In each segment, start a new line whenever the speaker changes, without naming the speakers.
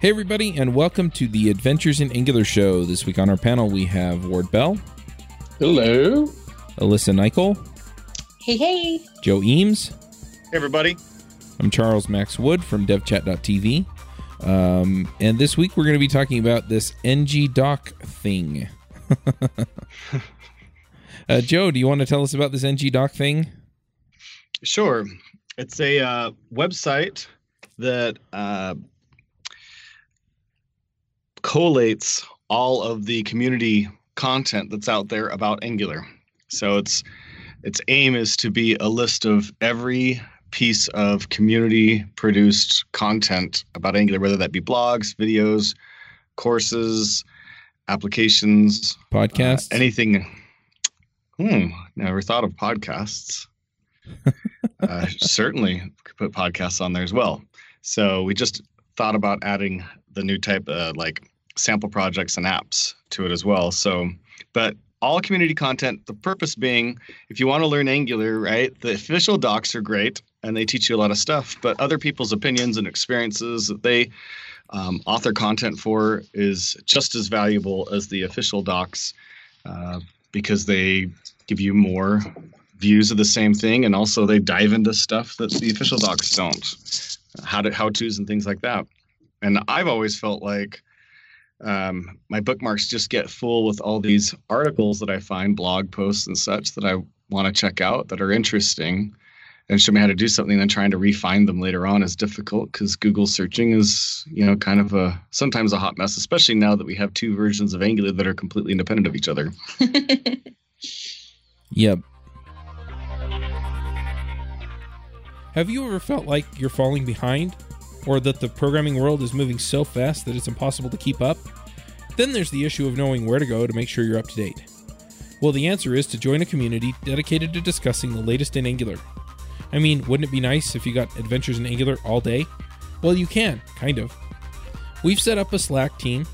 Hey, everybody, and welcome to the Adventures in Angular show. This week on our panel, we have Ward Bell,
Hello.
Alyssa Nichol,
Hey, hey.
Joe Eames.
Hey, everybody.
I'm Charles Max Wood from devchat.tv. Um, and this week, we're going to be talking about this ng doc thing. uh, Joe, do you want to tell us about this ng doc thing?
Sure. It's a uh, website that uh, collates all of the community content that's out there about Angular. So its its aim is to be a list of every piece of community produced content about Angular, whether that be blogs, videos, courses, applications,
Podcasts?
uh, anything. Hmm, never thought of podcasts. uh, certainly could put podcasts on there as well. So we just thought about adding the new type of like sample projects and apps to it as well. So, but all community content, the purpose being if you want to learn Angular, right, the official docs are great and they teach you a lot of stuff, but other people's opinions and experiences that they um, author content for is just as valuable as the official docs uh, because they give you more views of the same thing and also they dive into stuff that the official docs don't. How to how to's and things like that. And i've always felt like um, my bookmarks just get full with all these articles that i find blog posts and such that i want to check out that are interesting and show me how to do something then trying to refine them later on is difficult because google searching is you know kind of a sometimes a hot mess especially now that we have two versions of angular that are completely independent of each other.
Yep. Have you ever felt like you're falling behind? Or that the programming world is moving so fast that it's impossible to keep up? Then there's the issue of knowing where to go to make sure you're up to date. Well, the answer is to join a community dedicated to discussing the latest in Angular. I mean, wouldn't it be nice if you got adventures in Angular all day? Well, you can, kind of. We've set up a Slack team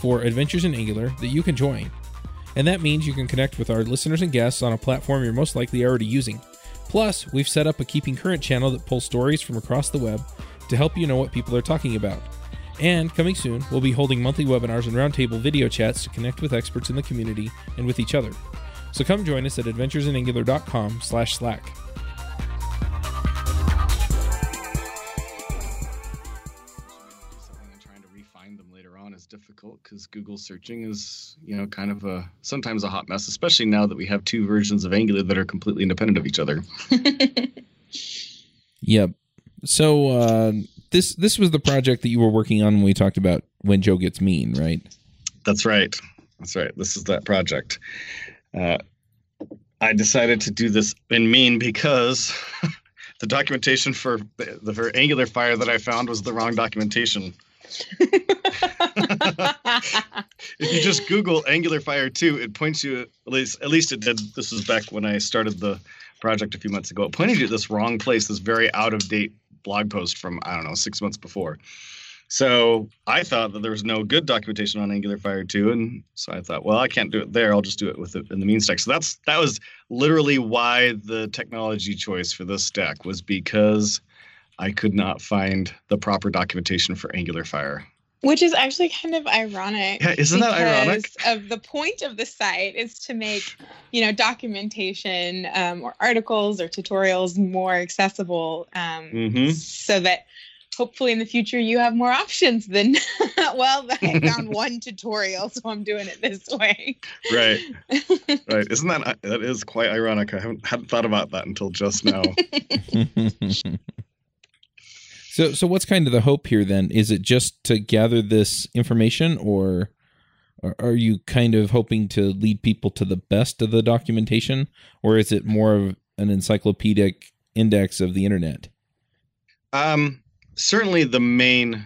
for Adventures in Angular that you can join. And that means you can connect with our listeners and guests on a platform you're most likely already using. Plus, we've set up a Keeping Current channel that pulls stories from across the web to help you know what people are talking about. And coming soon, we'll be holding monthly webinars and roundtable video chats to connect with experts in the community and with each other. So come join us at adventuresinangular.com slash slack.
Difficult because Google searching is, you know, kind of a sometimes a hot mess, especially now that we have two versions of Angular that are completely independent of each other.
Yep. So uh, this this was the project that you were working on when we talked about when Joe gets mean, right?
That's right. That's right. This is that project. Uh, I decided to do this in mean because the documentation for the, for Angular Fire that I found was the wrong documentation. If you just Google Angular Fire 2, it points you at least at least it did. This was back when I started the project a few months ago. It pointed you at this wrong place, this very out of date blog post from I don't know six months before. So I thought that there was no good documentation on Angular Fire 2, and so I thought, well, I can't do it there. I'll just do it with it in the mean stack. So that's that was literally why the technology choice for this stack was because I could not find the proper documentation for Angular Fire.
Which is actually kind of ironic.
Yeah, isn't that ironic?
Of the point of the site is to make, you know, documentation um, or articles or tutorials more accessible, um,
Mm-hmm.
so that hopefully in the future you have more options than, well, I found one tutorial, so I'm doing it this way.
Right, right. Isn't that that is quite ironic? I haven't hadn't thought about that until just now.
So so what's kind of the hope here then? Is it just to gather this information or are you kind of hoping to lead people to the best of the documentation or is it more of an encyclopedic index of the internet?
Um, certainly the main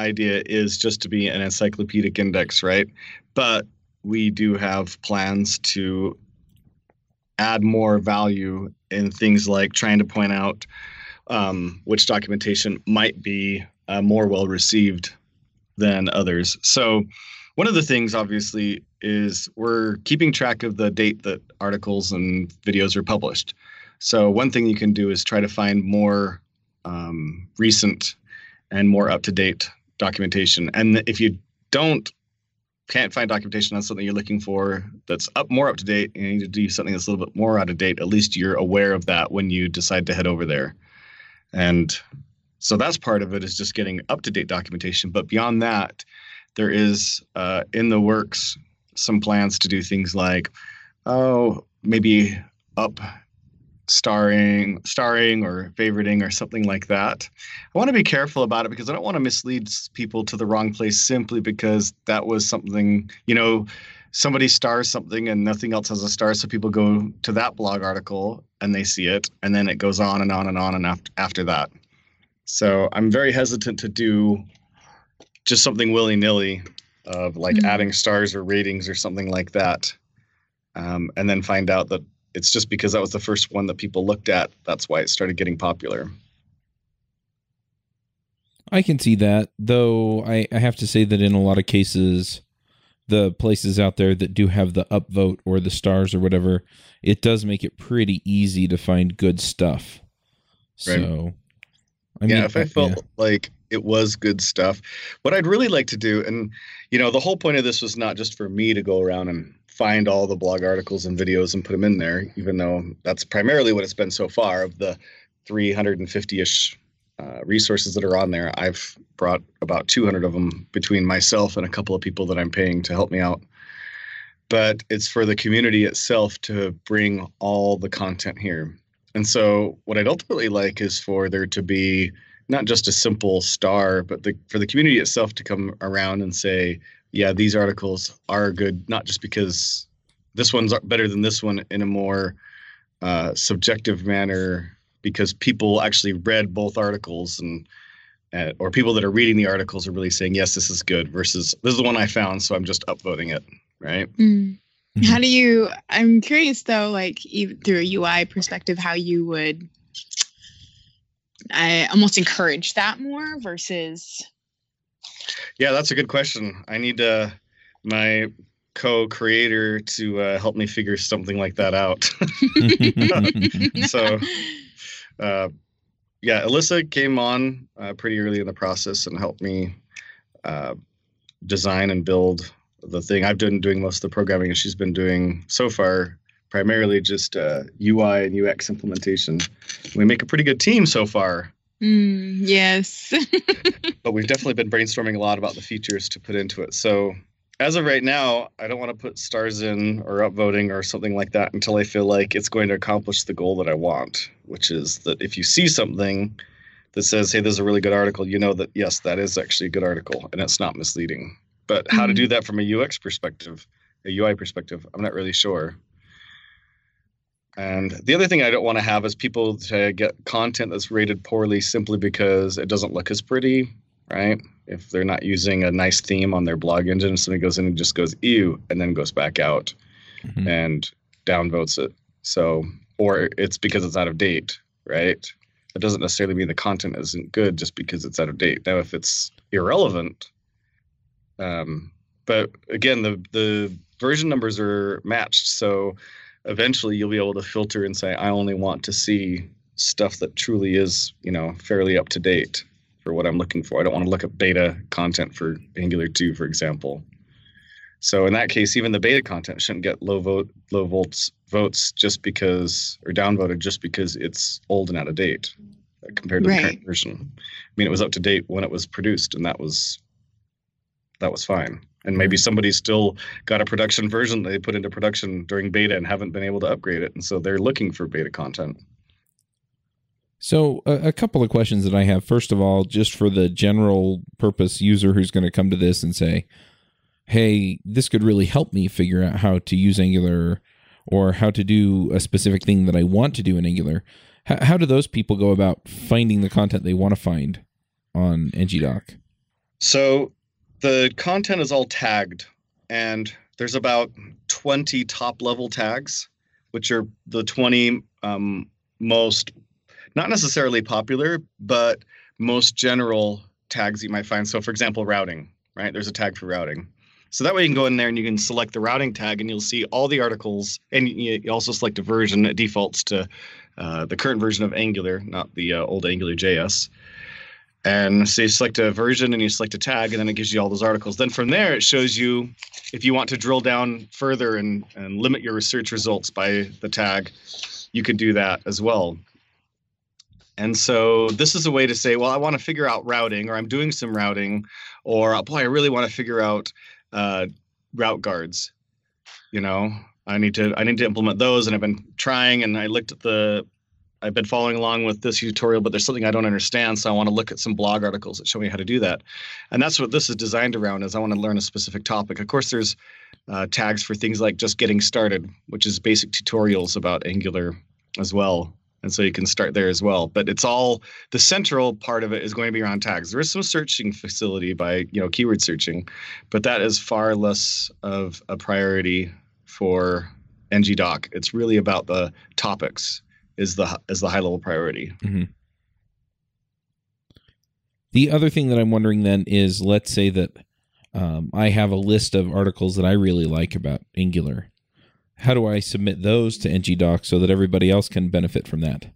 idea is just to be an encyclopedic index, right? But we do have plans to add more value in things like trying to point out um, which documentation might be uh, more well received than others. So, one of the things, obviously, is we're keeping track of the date that articles and videos are published. So one thing you can do is try to find more um, recent and more up to date documentation. And if you don't can't find documentation on something you're looking for that's up more up to date and you need to do something that's a little bit more out of date, at least you're aware of that when you decide to head over there. And so that's part of it is just getting up to date documentation. But beyond that, there is uh, in the works some plans to do things like, oh, maybe up starring starring or favoriting or something like that i want to be careful about it because i don't want to mislead people to the wrong place simply because that was something you know somebody stars something and nothing else has a star so people go to that blog article and they see it and then it goes on and on and on and after, after that so i'm very hesitant to do just something willy-nilly of like mm-hmm. adding stars or ratings or something like that um, and then find out that it's just because that was the first one that people looked at. That's why it started getting popular.
I can see that, though. I, I have to say that in a lot of cases, the places out there that do have the upvote or the stars or whatever, it does make it pretty easy to find good stuff. Right. So,
I mean, yeah, if I felt yeah. like it was good stuff, what I'd really like to do, and you know, the whole point of this was not just for me to go around and find all the blog articles and videos and put them in there, even though that's primarily what it's been so far. Of the 350 ish uh, resources that are on there, I've brought about 200 of them between myself and a couple of people that I'm paying to help me out. But it's for the community itself to bring all the content here. And so, what I'd ultimately like is for there to be not just a simple star, but the, for the community itself to come around and say, yeah, these articles are good, not just because this one's better than this one in a more uh, subjective manner, because people actually read both articles and uh, or people that are reading the articles are really saying yes, this is good versus this is the one I found, so I'm just upvoting it, right?
Mm. How do you? I'm curious though, like even through a UI perspective, how you would I almost encourage that more versus
yeah, that's a good question. I need uh, my co-creator to uh, help me figure something like that out. so, uh, yeah, Alyssa came on uh, pretty early in the process and helped me uh, design and build the thing. I've been doing most of the programming, and she's been doing so far primarily just UI uh, and UX implementation. We make a pretty good team so far.
Mm, yes.
but we've definitely been brainstorming a lot about the features to put into it. So as of right now, I don't want to put stars in or upvoting or something like that until I feel like it's going to accomplish the goal that I want, which is that if you see something that says, hey, this is a really good article, you know that, yes, that is actually a good article and it's not misleading. But how mm-hmm. to do mm-hmm. that from a UX perspective, a UI perspective, I'm not really sure. And the other thing I don't want to have is people to get content that's rated poorly simply because it doesn't look as pretty, right? If they're not using a nice theme on their blog engine, somebody goes in and just goes ew, and then goes back out mm-hmm. and downvotes it. So, or it's because it's out of date, right? It doesn't necessarily mean the content isn't good just because it's out of date. Now, if it's irrelevant, um, but again, the the version numbers are matched, so eventually you'll be able to filter and say, I only want to see stuff that truly is, you know, fairly up to date for what I'm looking for. I don't want to look at beta content for Angular 2, for example. So in that case, even the beta content shouldn't get low vote, low volts votes just because, or downvoted just because it's old and out of date compared to right. the current version. I mean, it was up to date when it was produced, and that was that was fine and maybe mm-hmm. somebody still got a production version they put into production during beta and haven't been able to upgrade it and so they're looking for beta content
so a, a couple of questions that i have. First of all just for the general purpose user who's going to come to this and say hey this could really help me figure out how to use angular or how to do a specific thing that i want to do in angular. How, how do those people go about finding the content they want to find on ngdoc
so the content is all tagged and there's about 20 top level tags which are the 20 um, most not necessarily popular but most general tags you might find so for example routing right there's a tag for routing So that way you can go in there and you can select the routing tag and you'll see all the articles. And you, also select a version. that defaults to uh, the current version of Angular, not the uh, old Angular JS. And so you select a version and you select a tag, and then it gives you all those articles. Then from there, it shows you if you want to drill down further and, and limit your research results by the tag, you can do that as well. And so this is a way to say, well, I want to figure out routing, or I'm doing some routing, or boy, I really want to figure out uh, route guards. You know, I need to I need to implement those, and I've been trying, and I looked at the I've been following along with this tutorial, but there's something I don't understand, so I want to look at some blog articles that show me how to do that. And that's what this is designed around. Is I want to learn a specific topic. Of course, there's uh, tags for things like just getting started, which is basic tutorials about Angular as well and so you can start there as well. But it's all the central part of it is going to be around tags. There is some searching facility by you know keyword searching but that is far less of a priority for ngdoc it's really about the topics is the is the high level priority.
Mm-hmm. the other thing that i'm wondering then is let's say that um, i have a list of articles that i really like about angular how do I submit those to ngDoc so that everybody else can benefit from that?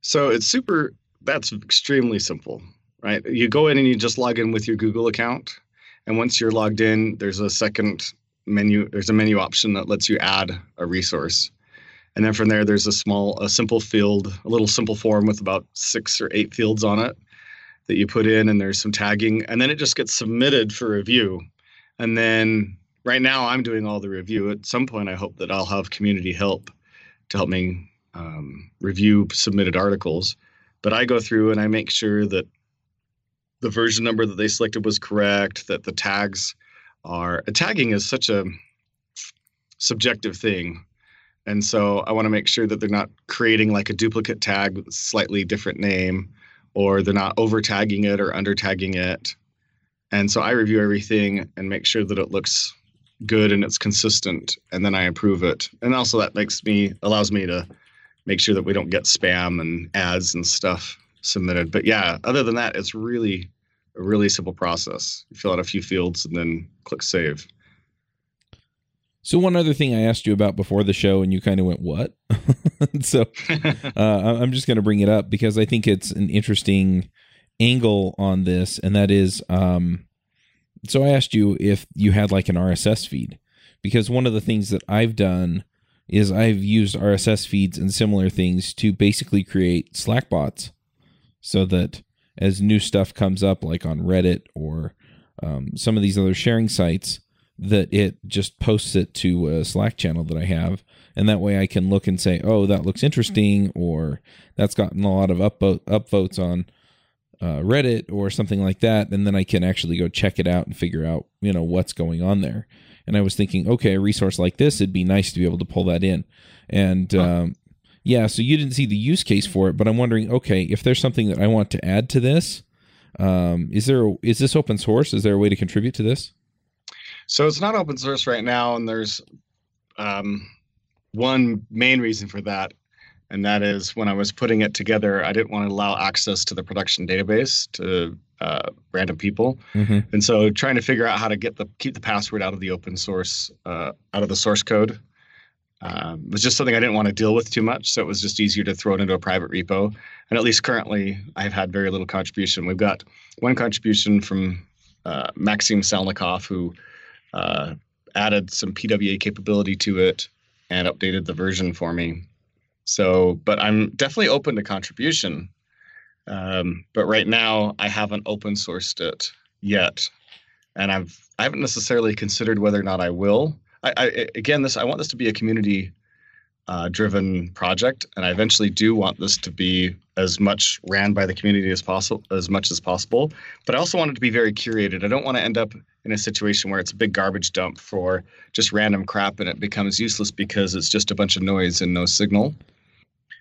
So it's super, that's extremely simple, right? You go in and you just log in with your Google account. And once you're logged in, there's a second menu, there's a menu option that lets you add a resource. And then from there, there's a small, a simple field, a little simple form with about six or eight fields on it that you put in, and there's some tagging. And then it just gets submitted for review. And then right now I'm doing all the review. At some point, I hope that I'll have community help to help me um, review submitted articles. But I go through and I make sure that the version number that they selected was correct, that the tags are tagging is such a subjective thing. And so I want to make sure that they're not creating like a duplicate tag with a slightly different name, or they're not over tagging it or under tagging it. And so I review everything and make sure that it looks good and it's consistent and then I approve it. And also that makes me allows me to make sure that we don't get spam and ads and stuff submitted. But yeah, other than that, it's really a really simple process. You fill out a few fields and then click save.
So one other thing I asked you about before the show, and you kind of went, "What?" so uh, I'm just going to bring it up because I think it's an interesting angle on this, and that is, um, so I asked you if you had like an RSS feed because one of the things that I've done is I've used RSS feeds and similar things to basically create Slack bots so that as new stuff comes up, like on Reddit or um, some of these other sharing sites, that it just posts it to a Slack channel that I have. And that way I can look and say, oh, that looks interesting, or that's gotten a lot of upvote, upvotes on uh, Reddit or something like that, and then I can actually go check it out and figure out you know what's going on there. And I was thinking, okay, a resource like this, it'd be nice to be able to pull that in. And huh. um, yeah, so you didn't see the use case for it, but I'm wondering, okay, if there's something that I want to add to this, um, is there is this open source? Is there a way to contribute to this?
So it's not open source right now, and there's um, one main reason for that and that is when I was putting it together, I didn't want to allow access to the production database to uh, random people, mm-hmm. and so trying to figure out how to get the keep the password out of the open source, uh, out of the source code, um, was just something I didn't want to deal with too much. So it was just easier to throw it into a private repo. And at least currently, I've had very little contribution. We've got one contribution from uh, Maxim Salnikov, who uh, added some PWA capability to it and updated the version for me. So, but I'm definitely open to contribution. Um, but right now, I haven't open sourced it yet, and I've I haven't necessarily considered whether or not I will. I, I again, this I want this to be a community uh, driven project, and I eventually do want this to be as much ran by the community as possible, as much as possible. But I also want it to be very curated. I don't want to end up in a situation where it's a big garbage dump for just random crap, and it becomes useless because it's just a bunch of noise and no signal.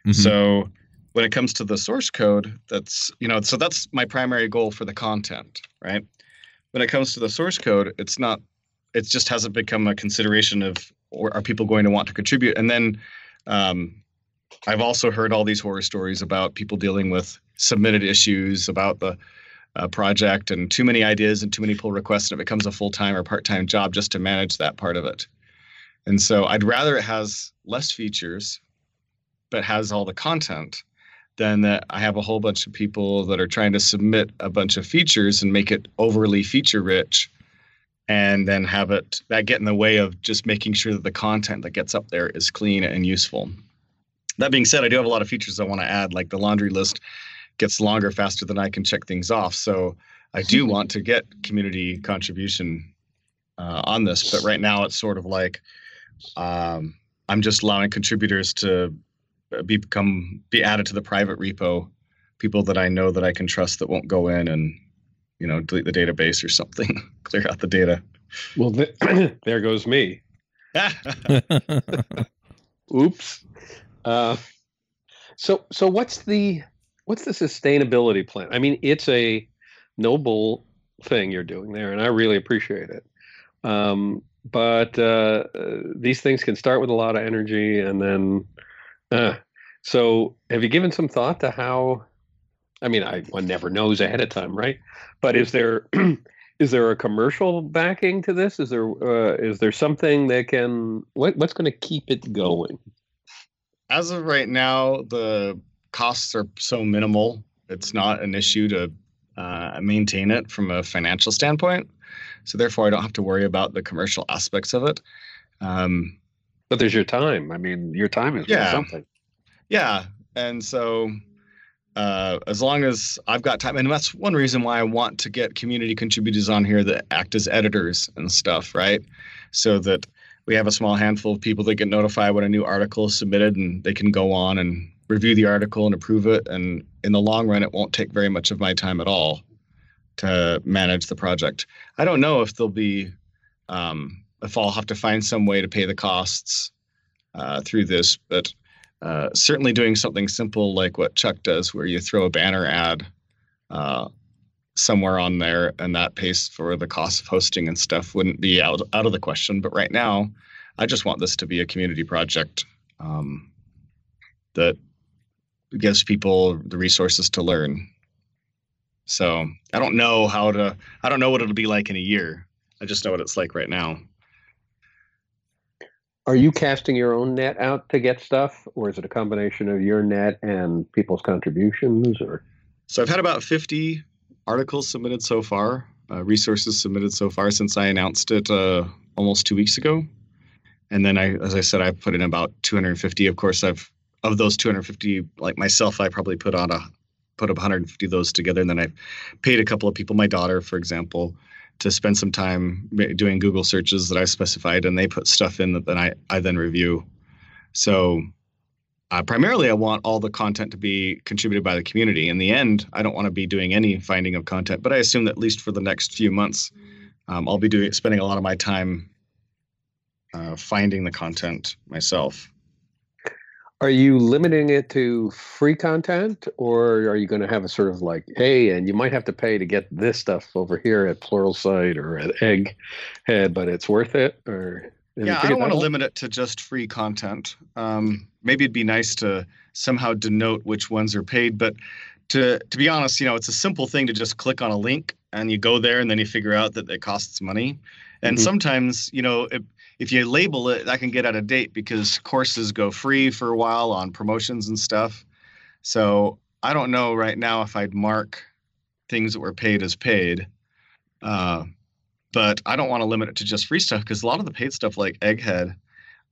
Mm-hmm. So when it comes to the source code, that's you know, so that's my primary goal for the content, right? When it comes to the source code, it's not it just hasn't become a consideration of or are people going to want to contribute? And then um, I've also heard all these horror stories about people dealing with submitted issues about the a project and too many ideas and too many pull requests, and it becomes a full time or part time job just to manage that part of it. And so I'd rather it has less features, but has all the content than that I have a whole bunch of people that are trying to submit a bunch of features and make it overly feature rich and then have it that get in the way of just making sure that the content that gets up there is clean and useful. That being said, I do have a lot of features I want to add, like the laundry list gets longer faster than I can check things off. So I do want to get community contribution uh, on this, but right now it's sort of like um, I'm just allowing contributors to be, become be added to the private repo, people that I know that I can trust that won't go in and you know delete the database or something, clear out the data.
Well, th- there goes me. Oops. Uh, so so what's the what's the sustainability plan? I mean, it's a noble thing you're doing there, and I really appreciate it. Um, but uh, these things can start with a lot of energy, and then. Uh, so, have you given some thought to how? I mean, I one never knows ahead of time, right? But is there is there a commercial backing to this? Is there uh, is there something that can what, what's going to keep it going?
As of right now, the costs are so minimal; it's not an issue to uh, maintain it from a financial standpoint. So therefore, I don't have to worry about the commercial aspects of it. Um,
but there's your time. I mean, your time is yeah. something.
Yeah, and so uh, as long as I've got time, and that's one reason why I want to get community contributors on here that act as editors and stuff, right? So that we have a small handful of people that get notified when a new article is submitted, and they can go on and review the article and approve it. And in the long run, it won't take very much of my time at all to manage the project. I don't know if there'll be um, if I'll have to find some way to pay the costs uh, through this, but uh, certainly doing something simple like what Chuck does, where you throw a banner ad uh, somewhere on there and that pays for the cost of hosting and stuff, wouldn't be out, out of the question. But right now, I just want this to be a community project um, that gives people the resources to learn. So I don't know how to, I don't know what it'll be like in a year. I just know what it's like right now.
Are you casting your own net out to get stuff, or is it a combination of your net and people's contributions? Or
so I've had about fifty articles submitted so far, uh, resources submitted so far since I announced it uh, almost two weeks ago, and then I, as I said, I put in about 250. Of course, I've of those 250, like myself, I probably put on a put up 150 of those together, and then I paid a couple of people. My daughter, for example, to spend some time doing Google searches that I specified, and they put stuff in that then I, I then review. So uh, primarily, I want all the content to be contributed by the community. In the end, I don't want to be doing any finding of content, but I assume that at least for the next few months, um, I'll be doing spending a lot of my time uh, finding the content myself.
Are you limiting it to free content, or are you going to have a sort of like, hey, and you might have to pay to get this stuff over here at Pluralsight or at Egghead, but it's worth it? Or
yeah, I don't want to limit it to just free content. Um, maybe it'd be nice to somehow denote which ones are paid, but to to be honest, you know, it's a simple thing to just click on a link and you go there and then you figure out that it costs money. And mm-hmm. sometimes, you know, it, if you label it, that can get out of date because courses go free for a while on promotions and stuff. So I don't know right now if I'd mark things that were paid as paid. Uh, but I don't want to limit it to just free stuff because a lot of the paid stuff like Egghead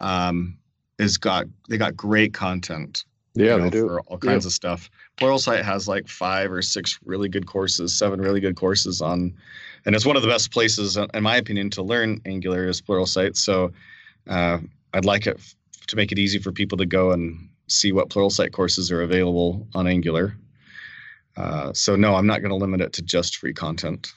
um, is got they got great content.
Yeah, you know, they do
for all kinds yeah. of stuff. Pluralsight has like five or six really good courses, seven really good courses on and it's one of the best places, in my opinion, to learn Angular is Pluralsight. So uh, I'd like it f- to make it easy for people to go and see what Pluralsight courses are available on Angular. Uh, so no, I'm not going to limit it to just free content.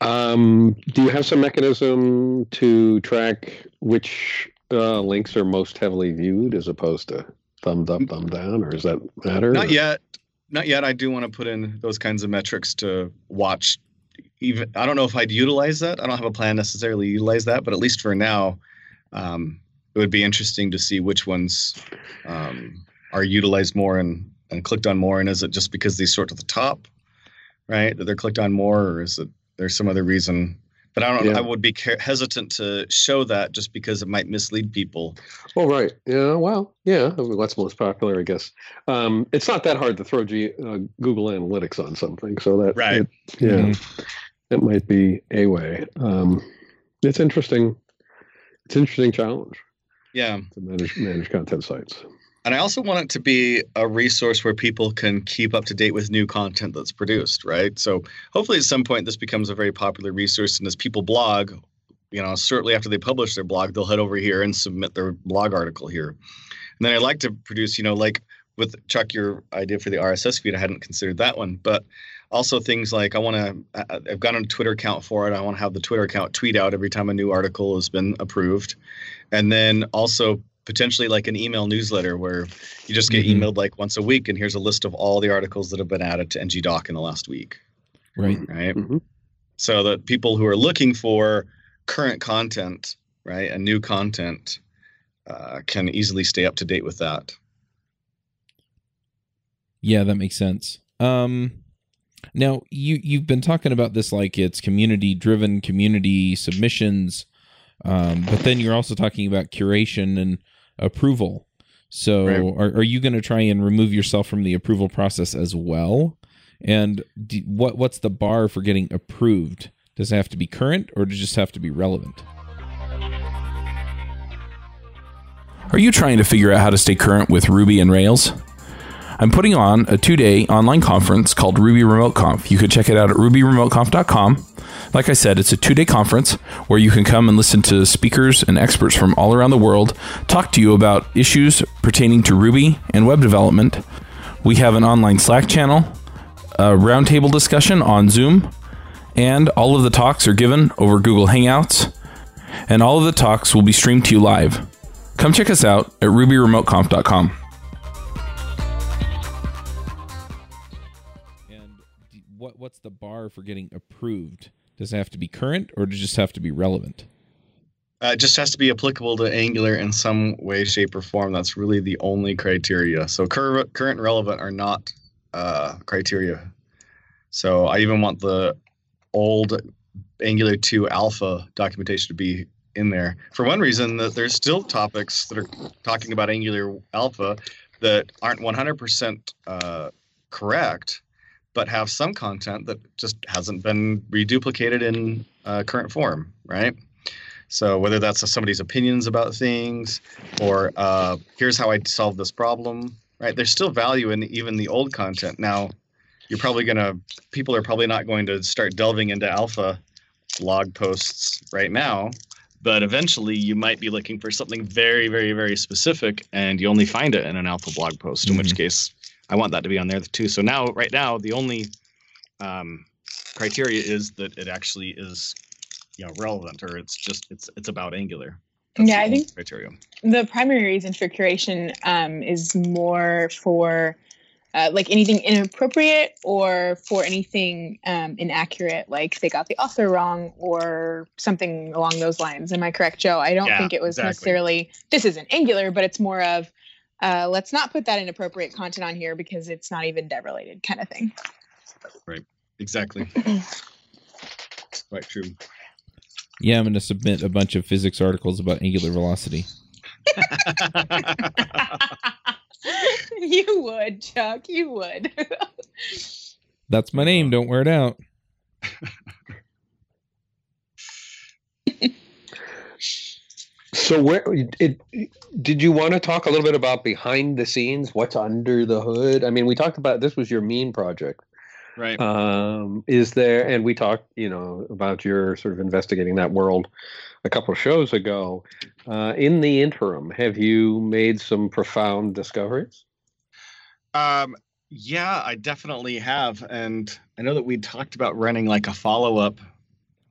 Um, do you have some mechanism to track which uh, links are most heavily viewed as opposed to thumbs up, thumb down, or does that matter?
Not yet not yet. I do want to put in those kinds of metrics to watch. Even I don't know if I'd utilize that. I don't have a plan necessarily utilize that, but at least for now, um, it would be interesting to see which ones um, are utilized more and and clicked on more. And is it just because they sort to the top, right? That they're clicked on more, or is it there's some other reason? But I don't.
Yeah.
I would be ca- hesitant to show that just because it might mislead people.
Oh, right. Yeah. Well, yeah. I what's most popular, I guess. Um, it's not that hard to throw G, uh, Google Analytics on something, so that
Right.
it- yeah, that might be a way. Um, it's interesting. It's an interesting challenge
Yeah.
to manage manage content sites.
And I also want it to be a resource where people can keep up to date with new content that's produced, right? So hopefully at some point this becomes a very popular resource. And as people blog, you know, certainly after they publish their blog, they'll head over here and submit their blog article here. And then I'd like to produce, you know, like with Chuck, your idea for the RSS feed, I hadn't considered that one, but also things like I want to, I've got a Twitter account for it. I want to have the Twitter account tweet out every time a new article has been approved. And then also potentially like an email newsletter where you just get
Mhm.
emailed like once a week and here's a list of all the articles that have been added to ngdoc in the last week
Right.
right
Mhm.
so that people who are looking for current content right and new content uh, can easily stay up to date with that
Yeah, that makes sense. Um now you you've been talking about this like it's community driven community submissions um but then you're also talking about curation and approval. So
Right.
are are you going to try and remove yourself from the approval process as well? And do, what what's the bar for getting approved? Does it have to be current or does it just have to be relevant? Are you trying to figure out how to stay current with Ruby and Rails? I'm putting on a two day online conference called Ruby Remote Conf. You can check it out at rubyremoteconf.com. Like I said, it's a two day conference where you can come and listen to speakers and experts from all around the world talk to you about issues pertaining to Ruby and web development. We have an online Slack channel, a roundtable discussion on Zoom, and all of the talks are given over Google Hangouts, and all of the talks will be streamed to you live. Come check us out at rubyremoteconf.com. what's the bar for getting approved? Does it have to be current or does it just have to be relevant?
uh, it just has to be applicable to angular in some way shape or form that's really the only criteria so cur- current and relevant are not uh, criteria so i even want the old angular 2 alpha documentation to be in there for one reason that there's still topics that are talking about angular alpha that aren't 100% uh, correct but have some content that just hasn't been reduplicated in uh, current form right so whether that's somebody's opinions about things or uh, here's how I solve this problem, right? There's still value in even the old content. Now, you're probably gonna people are probably not going to start delving into alpha blog posts right now, but eventually you might be looking for something very, very, very specific, and you only find it in an alpha blog post. In which case, I want that to be on there too. So now, right now, the only um, criteria is that it actually is you know relevant or it's just it's it's about angular
Yeah, I think-
criteria
the primary reason for curation um, is more for uh, like anything inappropriate or for anything um, inaccurate, like they got the author wrong or something along those lines. Am I correct, Joe? I don't
Yeah,
think it was
exactly.
necessarily this isn't Angular, but it's more of uh, let's not put that inappropriate content on here because it's not even dev related kind of thing. Right.
Exactly quite true
Yeah, I'm going to submit a bunch of physics articles about angular velocity.
you would, Chuck. You would.
That's my name. Don't wear it out.
So where it, did you want to talk a little bit about behind the scenes? What's under the hood? I mean, we talked about this was your mean project.
right
Um, is there, and we talked, you know, about your sort of investigating that world a couple of shows ago. Uh, in the interim, have you made some profound discoveries?
um yeah i definitely have and i know that we talked about running like a follow-up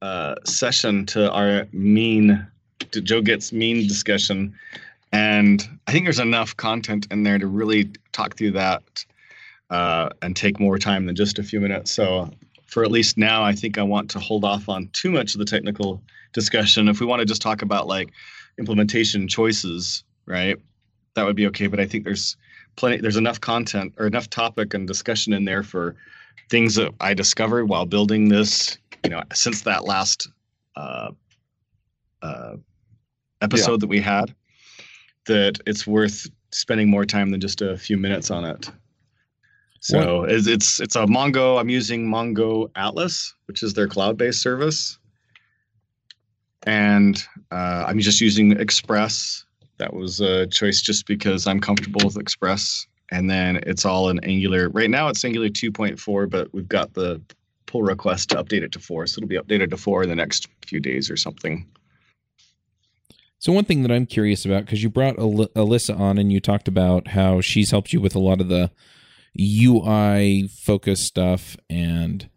uh session to our mean joe gets mean discussion. And i think there's enough content in there to really talk through that uh, and take more time than just a few minutes. So for at least now i think i want to hold off on too much of the technical discussion. If we want to just talk about like implementation choices right that would be okay. But i think there's plenty there's enough content or enough topic and discussion in there for things that I discovered while building this, you know, since that last uh, uh, episode that we had, that it's worth spending more time than just a few minutes on it. So it's, it's it's a Mongo. I'm using Mongo Atlas, which is their cloud-based service, and uh, I'm just using Express. That was a choice just because I'm comfortable with Express. And then it's all in Angular. Right now it's Angular 2.4, but we've got the pull request to update it to four, so it'll be updated to four in the next few days or something.
So one thing that I'm curious about because you brought Al- Alyssa on and you talked about how she's helped you with a lot of the UI focused stuff and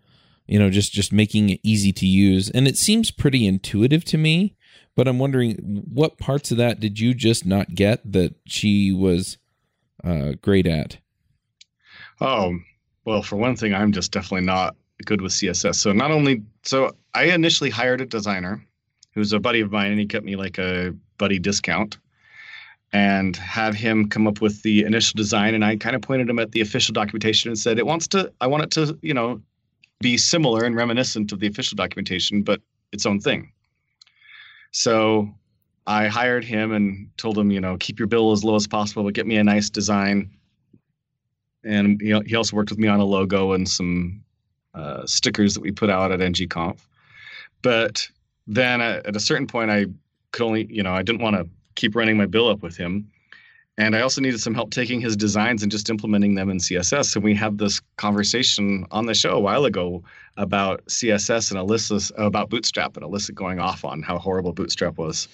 you know just just making it easy to use. And it seems pretty intuitive to me but i'm wondering what parts of that did you just not get that she was uh, great at?
Oh well for one thing i'm just definitely not good with css so not only so i initially hired a designer who's a buddy of mine and he kept me like a buddy discount and had him come up with the initial design and i kind of pointed him at the official documentation and said it wants to i want it to you know be similar and reminiscent of the official documentation, but its own thing. So I hired him and told him, you know, keep your bill as low as possible, but get me a nice design. And he also worked with me on a logo and some uh, stickers that we put out at ngconf. But then at, a certain point, I could only, you know, I didn't want to keep running my bill up with him and I also needed some help taking his designs and just implementing them in CSS. And we had this conversation on the show a while ago about CSS and Alyssa about Bootstrap and Alyssa going off on how horrible Bootstrap was.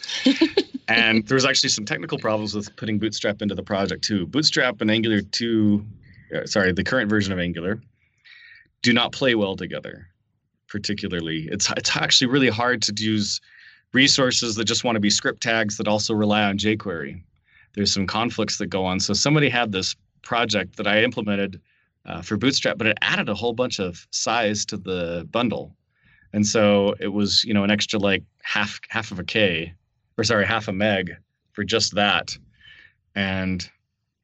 and there was actually some technical problems with putting Bootstrap into the project too. Bootstrap and Angular 2, uh, sorry, the current version of Angular, do not play well together. Particularly, it's it's actually really hard to use resources that just want to be script tags that also rely on jQuery there's some conflicts that go on. So somebody had this project that I implemented uh, for Bootstrap, but it added a whole bunch of size to the bundle, and so it was you know an extra like half half of a k, or sorry half a meg for just that, and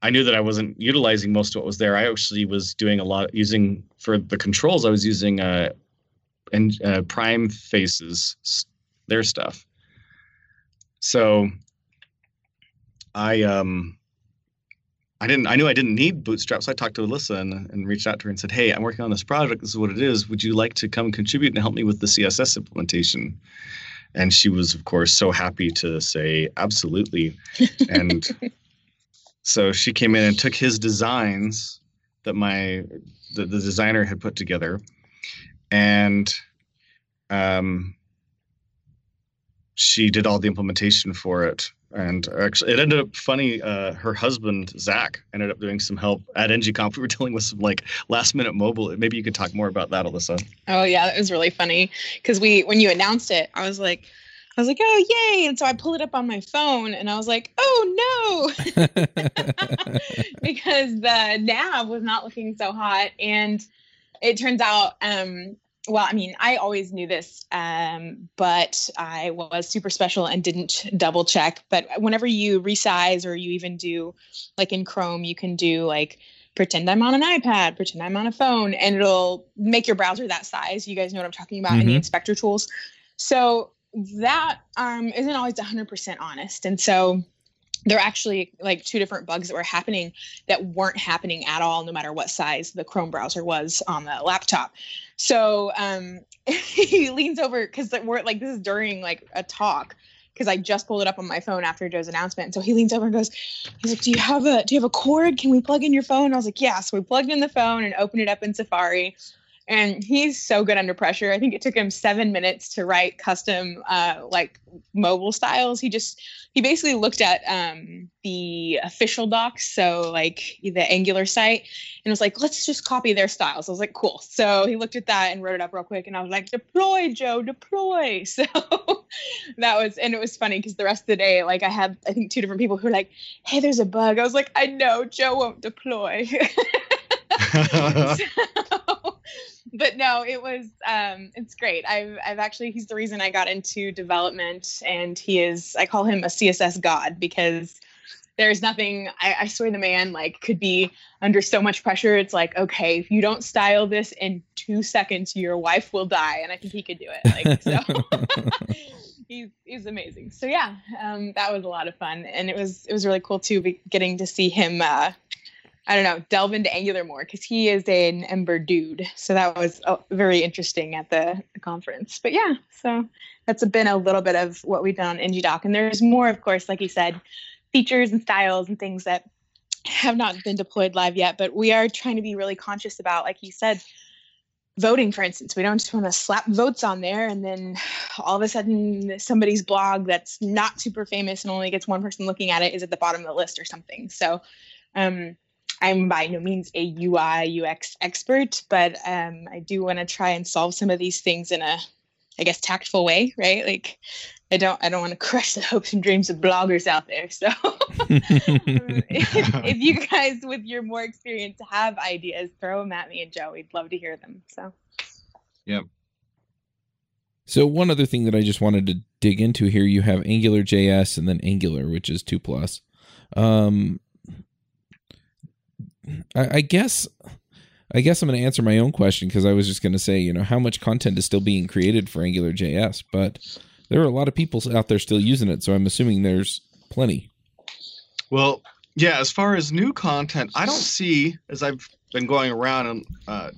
I knew that I wasn't utilizing most of what was there. I actually was doing a lot using for the controls. I was using uh, and uh, Prime Faces their stuff. So I um I didn't I knew I didn't need Bootstrap, so I talked to Alyssa and, and reached out to her and said, Hey, I'm working on this project. This is what it is. Would you like to come contribute and help me with the CSS implementation? And she was, of course, so happy to say absolutely. and so she came in and took his designs that my the, the designer had put together and um she did all the implementation for it and actually it ended up funny uh, her husband zach ended up doing some help at ngconf we were dealing with some like last minute mobile maybe you could talk more about that alyssa
oh yeah that was really funny because we when you announced it i was like I was like, oh, yay. And so I pulled it up on my phone and I was like, oh, no. because the nav was not looking so hot. And it turns out um, well, I mean, I always knew this, um, but I was super special and didn't double check. But whenever you resize or you even do, like in Chrome, you can do like pretend I'm on an iPad, pretend I'm on a phone, and it'll make your browser that size. You guys know what I'm talking about mm-hmm. in the inspector tools. So that um, isn't always 100% honest. And so there are actually like two different bugs that were happening that weren't happening at all, no matter what size the Chrome browser was on the laptop. So um, he leans over because we're like this is during like a talk because I just pulled it up on my phone after Joe's announcement. So he leans over and goes, he's like, "Do you have a do you have a cord? Can we plug in your phone?" I was like, "Yeah." So we plugged in the phone and opened it up in Safari and he's so good under pressure. I think it took him seven minutes to write custom uh, like mobile styles. He just he basically looked at um, the official docs, so like the Angular site, and was like, let's just copy their styles. I was like, cool. So he looked at that and wrote it up real quick, and I was like, deploy, Joe, deploy. So that was and it was funny because the rest of the day, like I had I think two different people who were like, hey, there's a bug. I was like, I know, Joe won't deploy. so, but no, it was um, it's great. I've I've actually he's the reason I got into development, and he is I call him a CSS god because there's nothing I, I swear the man like could be under so much pressure. It's like okay if you don't style this in two seconds your wife will die and i think he could do it. Like so he's he's amazing. So yeah um, that was a lot of fun and it was it was really cool too getting to see him uh, I don't know, delve into Angular more because he is an Ember dude. So that was uh, very interesting at the, the, conference. But yeah, so that's been a little bit of what we've done on NGDoc. And there's more, of course, like you said, features and styles and things that have not been deployed live yet, but we are trying to be really conscious about, like you said, voting, for instance. We don't just want to slap votes on there and then all of a sudden somebody's blog that's not super famous and only gets one person looking at it is at the bottom of the list or something. So um, I'm by no means a UI UX expert, but um, I do want to try and solve some of these things in a, I guess, tactful way, right? Like I don't I don't want to crush the hopes and dreams of bloggers out there. So if, if, you guys with your more experience have ideas, throw them at me and Joe. We'd love to hear them. So
yeah.
So one other thing that I just wanted to dig into here, you have Angular JS and then Angular, which is two plus. Um, I, I guess I guess I'm going to answer my own question because I was just going to say, you know, how much content is still being created for Angular JS, but there are a lot of people out there still using it, so I'm assuming there's plenty.
Well, yeah, as far as new content, I don't see as I've been going around and uh,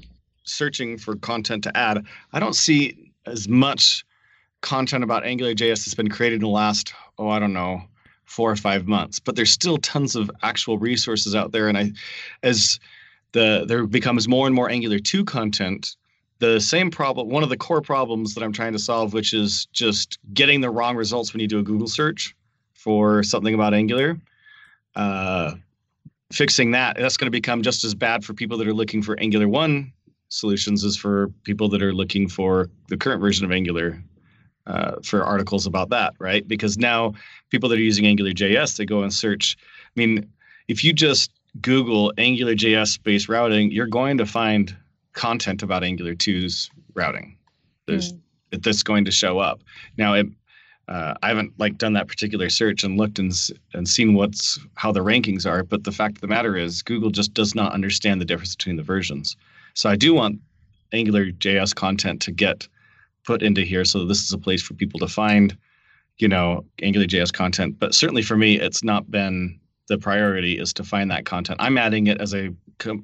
searching for content to add, I don't see as much content about Angular JS that's been created in the last, oh, I don't know, four or five months. But there's still tons of actual resources out there, and I, as the there becomes more and more Angular 2 content, the same problem, one of the core problems that I'm trying to solve, which is just getting the wrong results when you do a Google search for something about Angular. Uh, fixing that, that's going to become just as bad for people that are looking for Angular 1 solutions as for people that are looking for the current version of Angular uh, for articles about that, right? Because now people that are using Angular JS, they go and search. I mean, if you just Google Angular JS space routing, you're going to find content about Angular 2's routing. There's mm. that's going to show up. Now, it, uh, I haven't like done that particular search and looked and and seen what's how the rankings are. But the fact of the matter is, Google just does not understand the difference between the versions. So I do want Angular JS content to get put into here. So this is a place for people to find, you know, Angular JS content. But certainly for me, it's not been the priority is to find that content. I'm adding it as I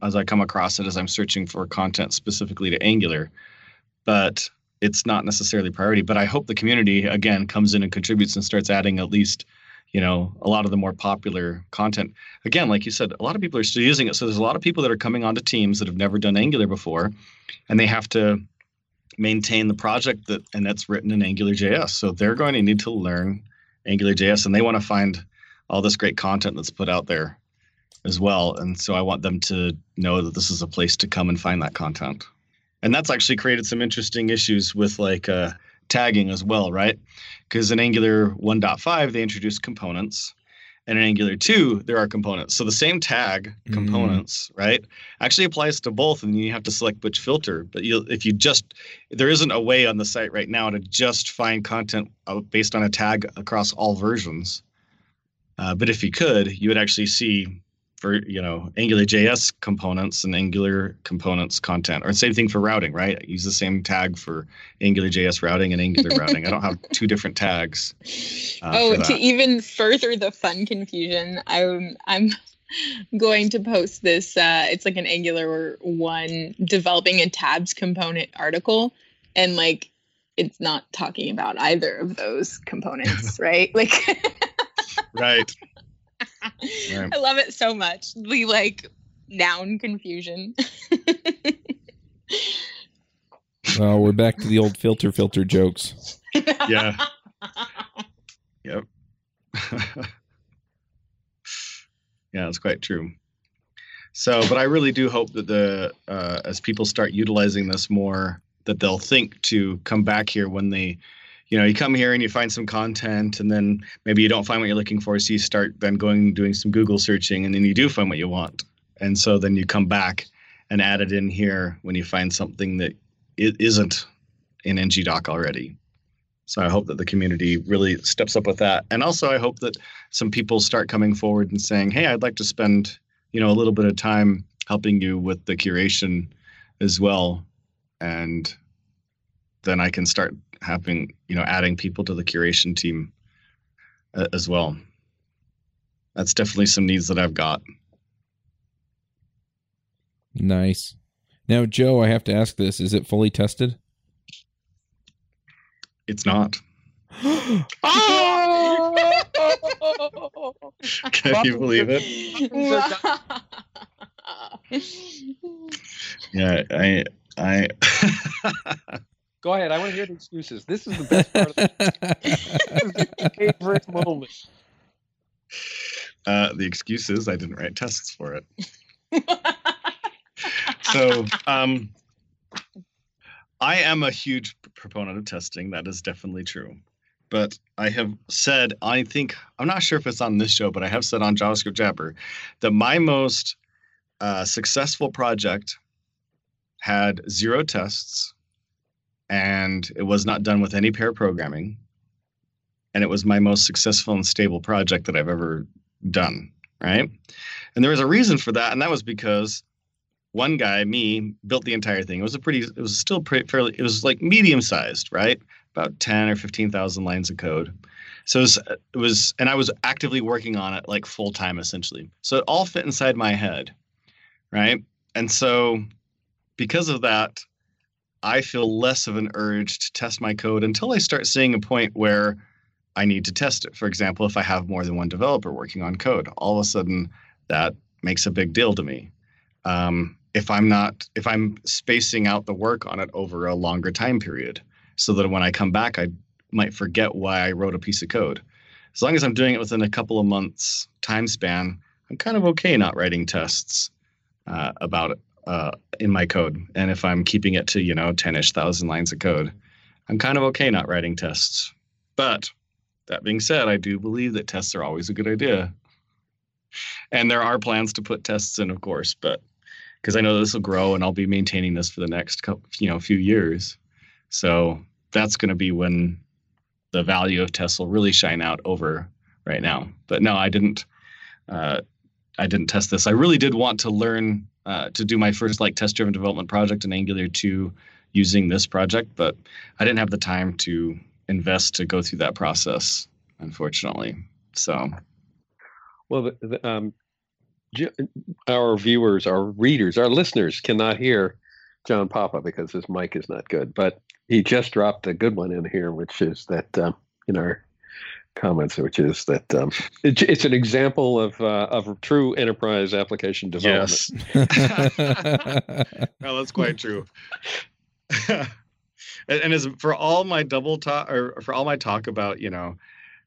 as I come across it as I'm searching for content specifically to Angular, but it's not necessarily priority. But I hope the community again comes in and contributes and starts adding at least, you know, a lot of the more popular content. Again, like you said, a lot of people are still using it. So there's a lot of people that are coming onto teams that have never done Angular before, and they have to maintain the project that and that's written in Angular JS. So they're going to need to learn Angular JS, and they want to find all this great content that's put out there as well. And so I want them to know that this is a place to come and find that content. And that's actually created some interesting issues with like uh, tagging as well, right? Because in Angular 1.5, they introduced components. And in Angular 2, there are components. So the same tag mm. components, mm. right, actually applies to both, and you have to select which filter. But you, if you just, there isn't a way on the site right now to just find content uh, based on a tag across all versions. Uh, but if you could, you would actually see for you know Angular JS components and Angular components content, or same thing for routing, right? I use the same tag for Angular JS routing and Angular routing. I don't have two different tags.
Uh, oh, to even further the fun confusion, I'm I'm going to post this. Uh, it's like an Angular one developing a tabs component article, and like it's not talking about either of those components, right? Like.
right.
Right. I love it so much. The like noun confusion.
well, we're back to the old filter filter jokes.
Yeah. yep. yeah, it's quite true. So, but I really do hope that the uh, as people start utilizing this more, that they'll think to come back here when they you know you come here and you find some content and then maybe you don't find what you're looking for so you start then going doing some google searching and then you do find what you want and so then you come back and add it in here when you find something that it isn't in ngdoc already So I hope that the community really steps up with that. And also I hope that some people start coming forward and saying, "Hey, I'd like to spend, you know, a little bit of time helping you with the curation as well." And then I can start having, you know, adding people to the curation team uh, as well. That's definitely some needs that I've got.
Nice. Now, Joe, I have to ask this: Is it fully tested?
It's not. Can you believe it? Yeah, I, I.
Go ahead. I want to hear the excuses. This is the best part of the favorite moment.
Uh, the excuse is I didn't write tests for it. So, um, I am a huge proponent of testing. That is definitely true. But I have said, I think, I'm not sure if it's on this show, but I have said on JavaScript Jabber that my most uh, successful project had zero tests and it was not done with any pair programming. And it was my most successful and stable project that I've ever done. Right. And there was a reason for that. And that was because one guy, me, built the entire thing. It was a pretty, it was still pretty fairly, it was like medium sized, right? About 10 or 15,000 lines of code. So it was, it was, and I was actively working on it like full time essentially. So it all fit inside my head, right? And so because of that, I feel less of an urge to test my code until I start seeing a point where I need to test it. For example, if I have more than one developer working on code, all of a sudden that makes a big deal to me. Um, if I'm not, if I'm spacing out the work on it over a longer time period, so that when I come back, I might forget why I wrote a piece of code. As long as I'm doing it within a couple of months time span, I'm kind of okay not writing tests uh, about it uh, in my code. And if I'm keeping it to you know ten-ish thousand lines of code, I'm kind of okay not writing tests. But that being said, I do believe that tests are always a good idea. And there are plans to put tests in, of course, but because I know this will grow and I'll be maintaining this for the next couple, you know, few years. So that's going to be when the value of tests will really shine out over right now. But no, I didn't. Uh, I didn't test this. I really did want to learn uh, to do my first like test-driven development project in Angular 2 using this project, but I didn't have the time to invest to go through that process, unfortunately. So,
Well, the, the, um, our viewers, our readers, our listeners cannot hear John Papa because his mic is not good. But he just dropped a good one in here, which is that um, in our comments, which is that um, it, it's an example of uh, of true enterprise application development.
yes, no, that's quite true. and, and as for all my double talk or for all my talk about, you know,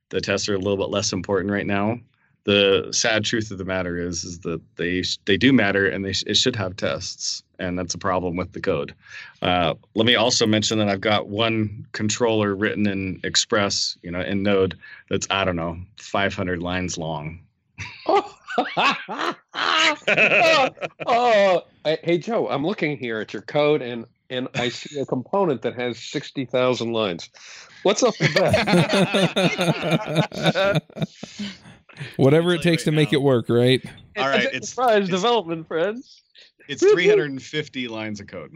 the tests are a little bit less important right now. The sad truth of the matter is, is that they they do matter, and they sh- it should have tests, and that's a problem with the code. Uh, let me also mention that I've got one controller written in Express, you know, in Node that's I don't know, 500 lines long.
oh, oh, hey, hey, Joe, I'm looking here at your code, and and I see a component that has sixty thousand lines. What's up with that?
Whatever it
I'll tell you
takes to
right
make it work, right?
All right,
It's
it's- it's-
development, friends.
It's 350 lines of code.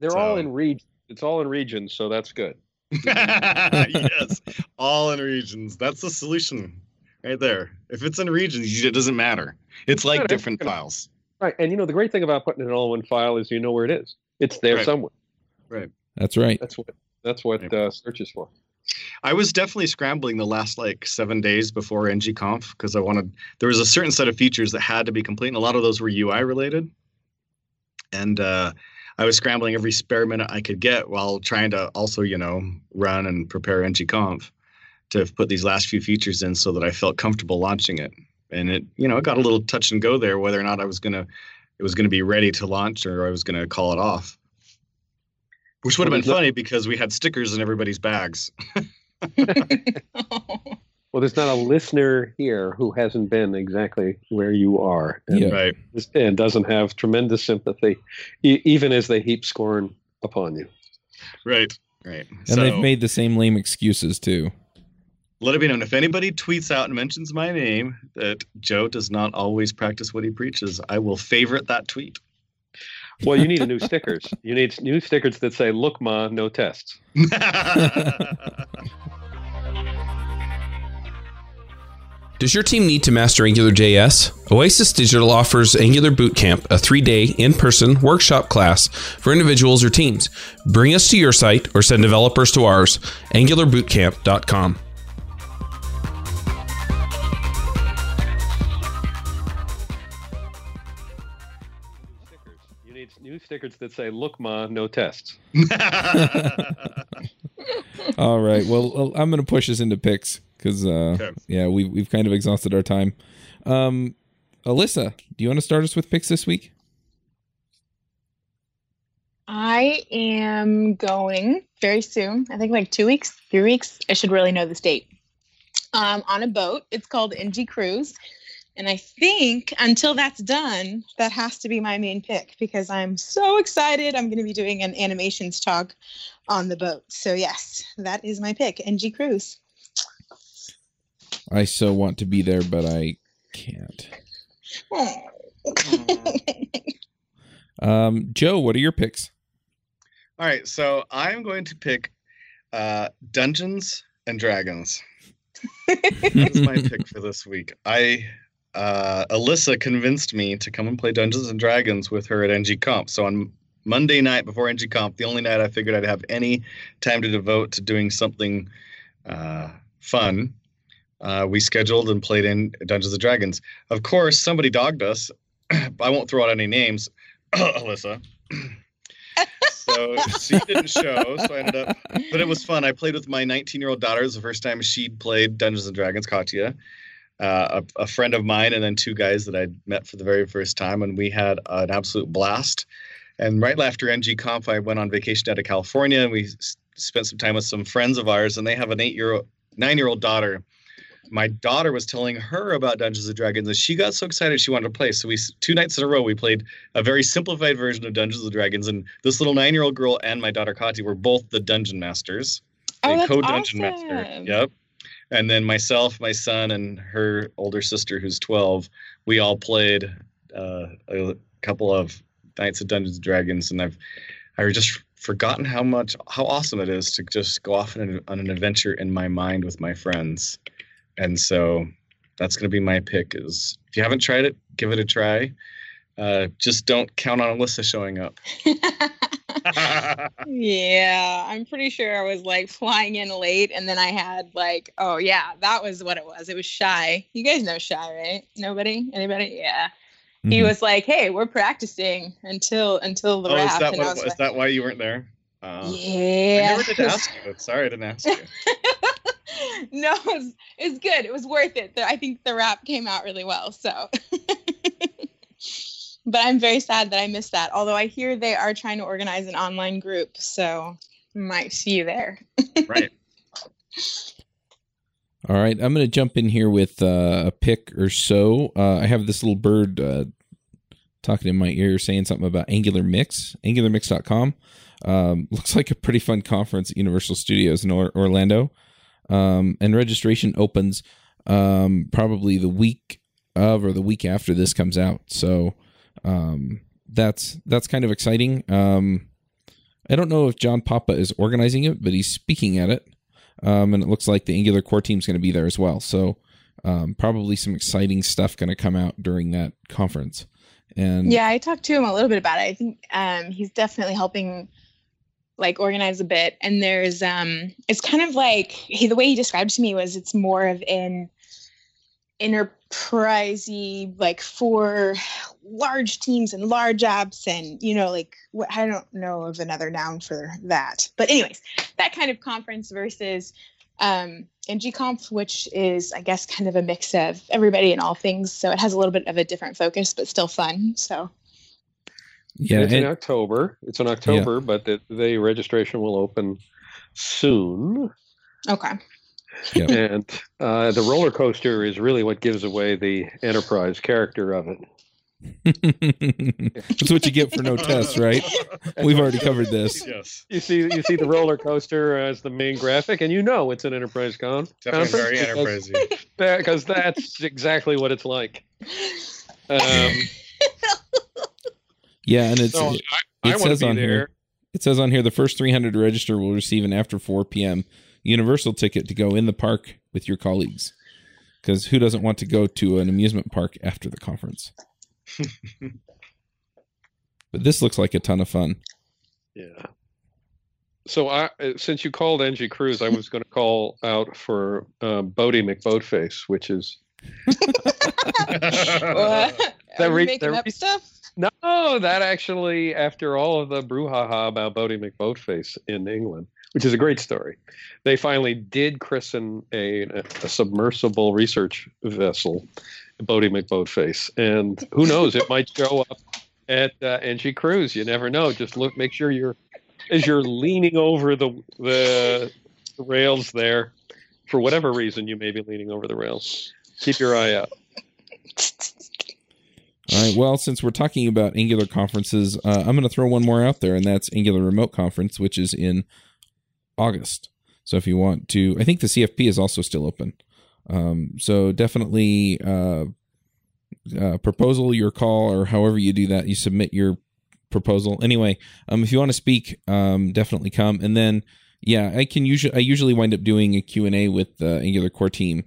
They're all in region. It's all in regions, so that's good.
yes, all in regions. That's the solution right there. If it's in regions, it doesn't matter. It's like
Good,
different
good.
files.
Right, and you know the great thing about putting it all in one file is you know where it is. It's there
Right.
somewhere. Right.
That's right.
That's what that's what
Yep.
uh, search is for.
I was definitely scrambling the last like seven days before ngconf because I wanted there was a certain set of features that had to be complete, and a lot of those were UI related. And uh, I was scrambling every spare minute I could get while trying to also, you know, run and prepare ngconf to put these last few features in so that I felt comfortable launching it. And it, you know, it got a little touch and go there whether or not I was gonna it was gonna be ready to launch or I was gonna call it off. Which would have been funny because we had stickers in everybody's bags.
Well, there's not a listener here who hasn't been exactly where you are, and,
Yeah.
Right.
and doesn't have tremendous sympathy, e- even as they heap scorn upon you.
Right. Right.
And
so
they've made the same lame excuses too.
let it be known if anybody tweets out and mentions my name that Joe does not always practice what he preaches, I will favorite that tweet.
Well, you need a new stickers. You need new stickers that say, "Look, ma, no tests."
Does your team need to master AngularJS? Oasis Digital offers Angular Bootcamp, a three day in person workshop class for individuals or teams. Bring us to your site or send developers to ours, angularbootcamp.com.
stickers that say, "Look, ma, no tests."
All right. Well, well, I'm going to push us into picks because, uh,
Okay.
yeah, we we've kind of exhausted our time. Um, Alyssa, do you want to start us with picks this week?
I am going very soon. I think like two weeks, three weeks. I should really know this date. Um, on a boat. It's called NG Cruise. And I think until that's done, that has to be my main pick because I'm so excited. I'm going to be doing an animations talk on the boat. So, yes, that is my pick NG Cruise.
I so want to be there, but I can't. Um, Joe, what are your picks?
All right, so I'm going to pick uh, Dungeons and Dragons. That is my pick for this week. I uh, Alyssa convinced me to come and play Dungeons and Dragons with her at NG Conf. So on Monday night before NG Conf, the only night I figured I'd have any time to devote to doing something uh, fun, uh, we scheduled and played in Dungeons and Dragons. Of course, somebody dogged us. I won't throw out any names, Alyssa. so she didn't show, so I ended up but it was fun. I played with my 19 year old daughter. It was the first time she'd played Dungeons and Dragons, Katya, uh, a, a friend of mine, and then two guys that I'd met for the very first time, and we had an absolute blast. And right after NG Conf, I went on vacation out to California, and we s- spent some time with some friends of ours, and they have an eight year old, nine year old daughter. My daughter was telling her about Dungeons and Dragons, and she got so excited she wanted to play. So we two nights in a row we played a very simplified version of Dungeons and Dragons, and this little nine year old girl and my daughter Kati were both the dungeon masters
Oh,
co-dungeon
awesome.
master. Yep. And then myself, my son, and her older sister, who's 12, we all played uh, a couple of nights of Dungeons and Dragons, and I've I've just forgotten how much how awesome it is to just go off on an, on an adventure in my mind with my friends, and so that's going to be my pick. Is if you haven't tried it, give it a try. Uh, just don't count on Alyssa showing up.
Yeah, I'm pretty sure I was like flying in late, and then I had like, oh yeah, that was what it was. It was Shai. You guys know Shai, right? Nobody, anybody? Yeah. He
Mhm.
was like, hey, we're practicing until until the
oh,
wrap.
is that what,
was
is that why you weren't there? Uh,
yeah.
I never did ask you. Sorry, I didn't ask you.
no, it was, it was good. It was worth it. I think the rap came out really well. So, but I'm very sad that I missed that. Although I hear they are trying to organize an online group, so might see you there.
Right.
All right, I'm going to jump in here with uh, a pick or so. Uh, I have this little bird uh, talking in my ear saying something about Angular Mix, angularmix.com. Um, looks like a pretty fun conference at Universal Studios in or- Orlando. Um, and registration opens um, probably the week of or the week after this comes out. So um, that's that's kind of exciting. Um, I don't know if John Papa is organizing it, but he's speaking at it um, and it looks like the Angular core team is going to be there as well. So um, probably some exciting stuff going to come out during that conference. And
Yeah, I talked to him a little bit about it. I think um, he's definitely helping like organize a bit. And there's um it's kind of like he the way he described to me was it's more of an enterprisey like for large teams and large apps and you know like what I don't know of another noun for that. But anyways, that kind of conference versus um NGConf, which is I guess kind of a mix of everybody and all things. So it has a little bit of a different focus, but still fun. So
yeah,
it's in October. It's in October, but the, the registration will open soon.
okay.
Yep.
And uh, the roller coaster is really what gives away the enterprise character of it.
That's what you get for no tests, right? We've already covered this.
Yes.
You see, you see the roller coaster as the main graphic, and you know it's an enterprise con-
Definitely very
conference
enterprising.
because, because that's exactly what it's like. Um,
Yeah, and it's
so
it,
I, I
it says
be
on
there.
here- it says on here the first 300 to register will receive an after 4 p.m. Universal ticket to go in the park with your colleagues. Because who doesn't want to go to an amusement park after the conference? but this looks like a ton of fun.
Yeah. So I, uh, since you called NG Cruise, I was going to call out for uh, Boaty McBoatface, which is That
Are
re-
making
that
up stuff?
no, that actually, after all of the brouhaha about Boaty McBoatface in England, which is a great story, they finally did christen a, a submersible research vessel, Boaty McBoatface, and who knows, it might show up at uh, Cruise. You never know. Just look, make sure you're as you're leaning over the the, the rails there. For whatever reason, you may be leaning over the rails. Keep your eye out.
All right. Well, since we're talking about Angular conferences, uh, I'm going to throw one more out there, and that's Angular Remote Conference, which is in August. So if you want to, I think the CFP is also still open. Um, so definitely uh, uh, proposal your call, or however you do that, you submit your proposal. Anyway, um, if you want to speak, um, definitely come. And then, yeah, I can usually I usually wind up doing a Q and A with the Angular core team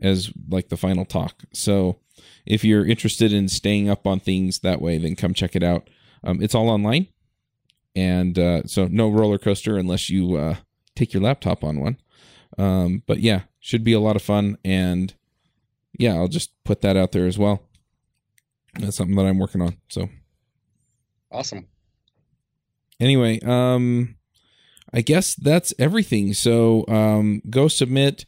as like the final talk. So if you're interested in staying up on things that way, then come check it out. Um, it's all online, and uh, so no roller coaster unless you uh, take your laptop on one. Um, but yeah, should be a lot of fun, and yeah, I'll just put that out there as well. That's something that I'm working on. So
Awesome.
anyway, um, I guess that's everything. So um, go submit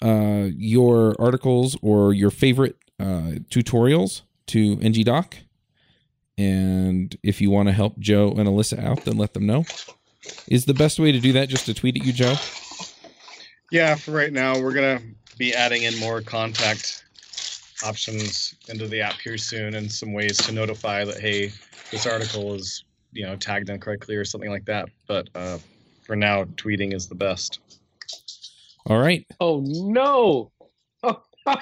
uh, your articles or your favorite uh, tutorials to ngdoc. And if you want to help Joe and Alyssa out, then let them know. Is the best way to do that just to tweet at you, Joe?
Yeah, for right now, we're gonna be adding in more contact options into the app here soon, and some ways to notify that hey, this article is you know tagged incorrectly or something like that. But uh, for now, tweeting is the best.
All right.
Oh no! Oh,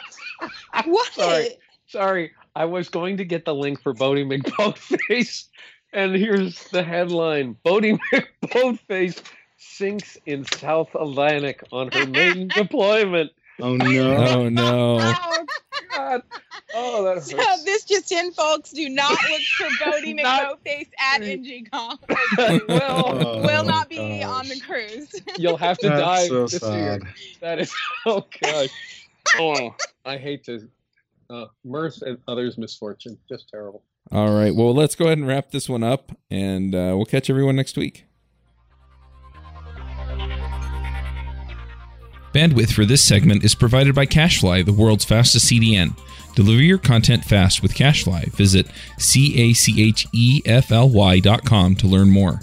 What?
Sorry. sorry, I was going to get the link for Boaty McBoatface, and here's the headline: Boaty McBoatface sinks in South Atlantic on her maiden deployment.
Oh no!
Oh no.
Oh God! Oh, that
So
hurts.
this just in, folks. Do not look for Boaty
Not-
McBoatface at NGCon.
well,
Will not be
gosh.
on the cruise.
you'll have to
That's
die
so
this year.
sad.
That is oh god. Oh, I hate to uh, mirth and others' misfortune. Just terrible.
All right. Well, let's go ahead and wrap this one up, and uh, we'll catch everyone next week. Bandwidth for this segment is provided by CacheFly, the world's fastest CDN. Deliver your content fast with CacheFly. Visit C A C H E F L Y dot com to learn more.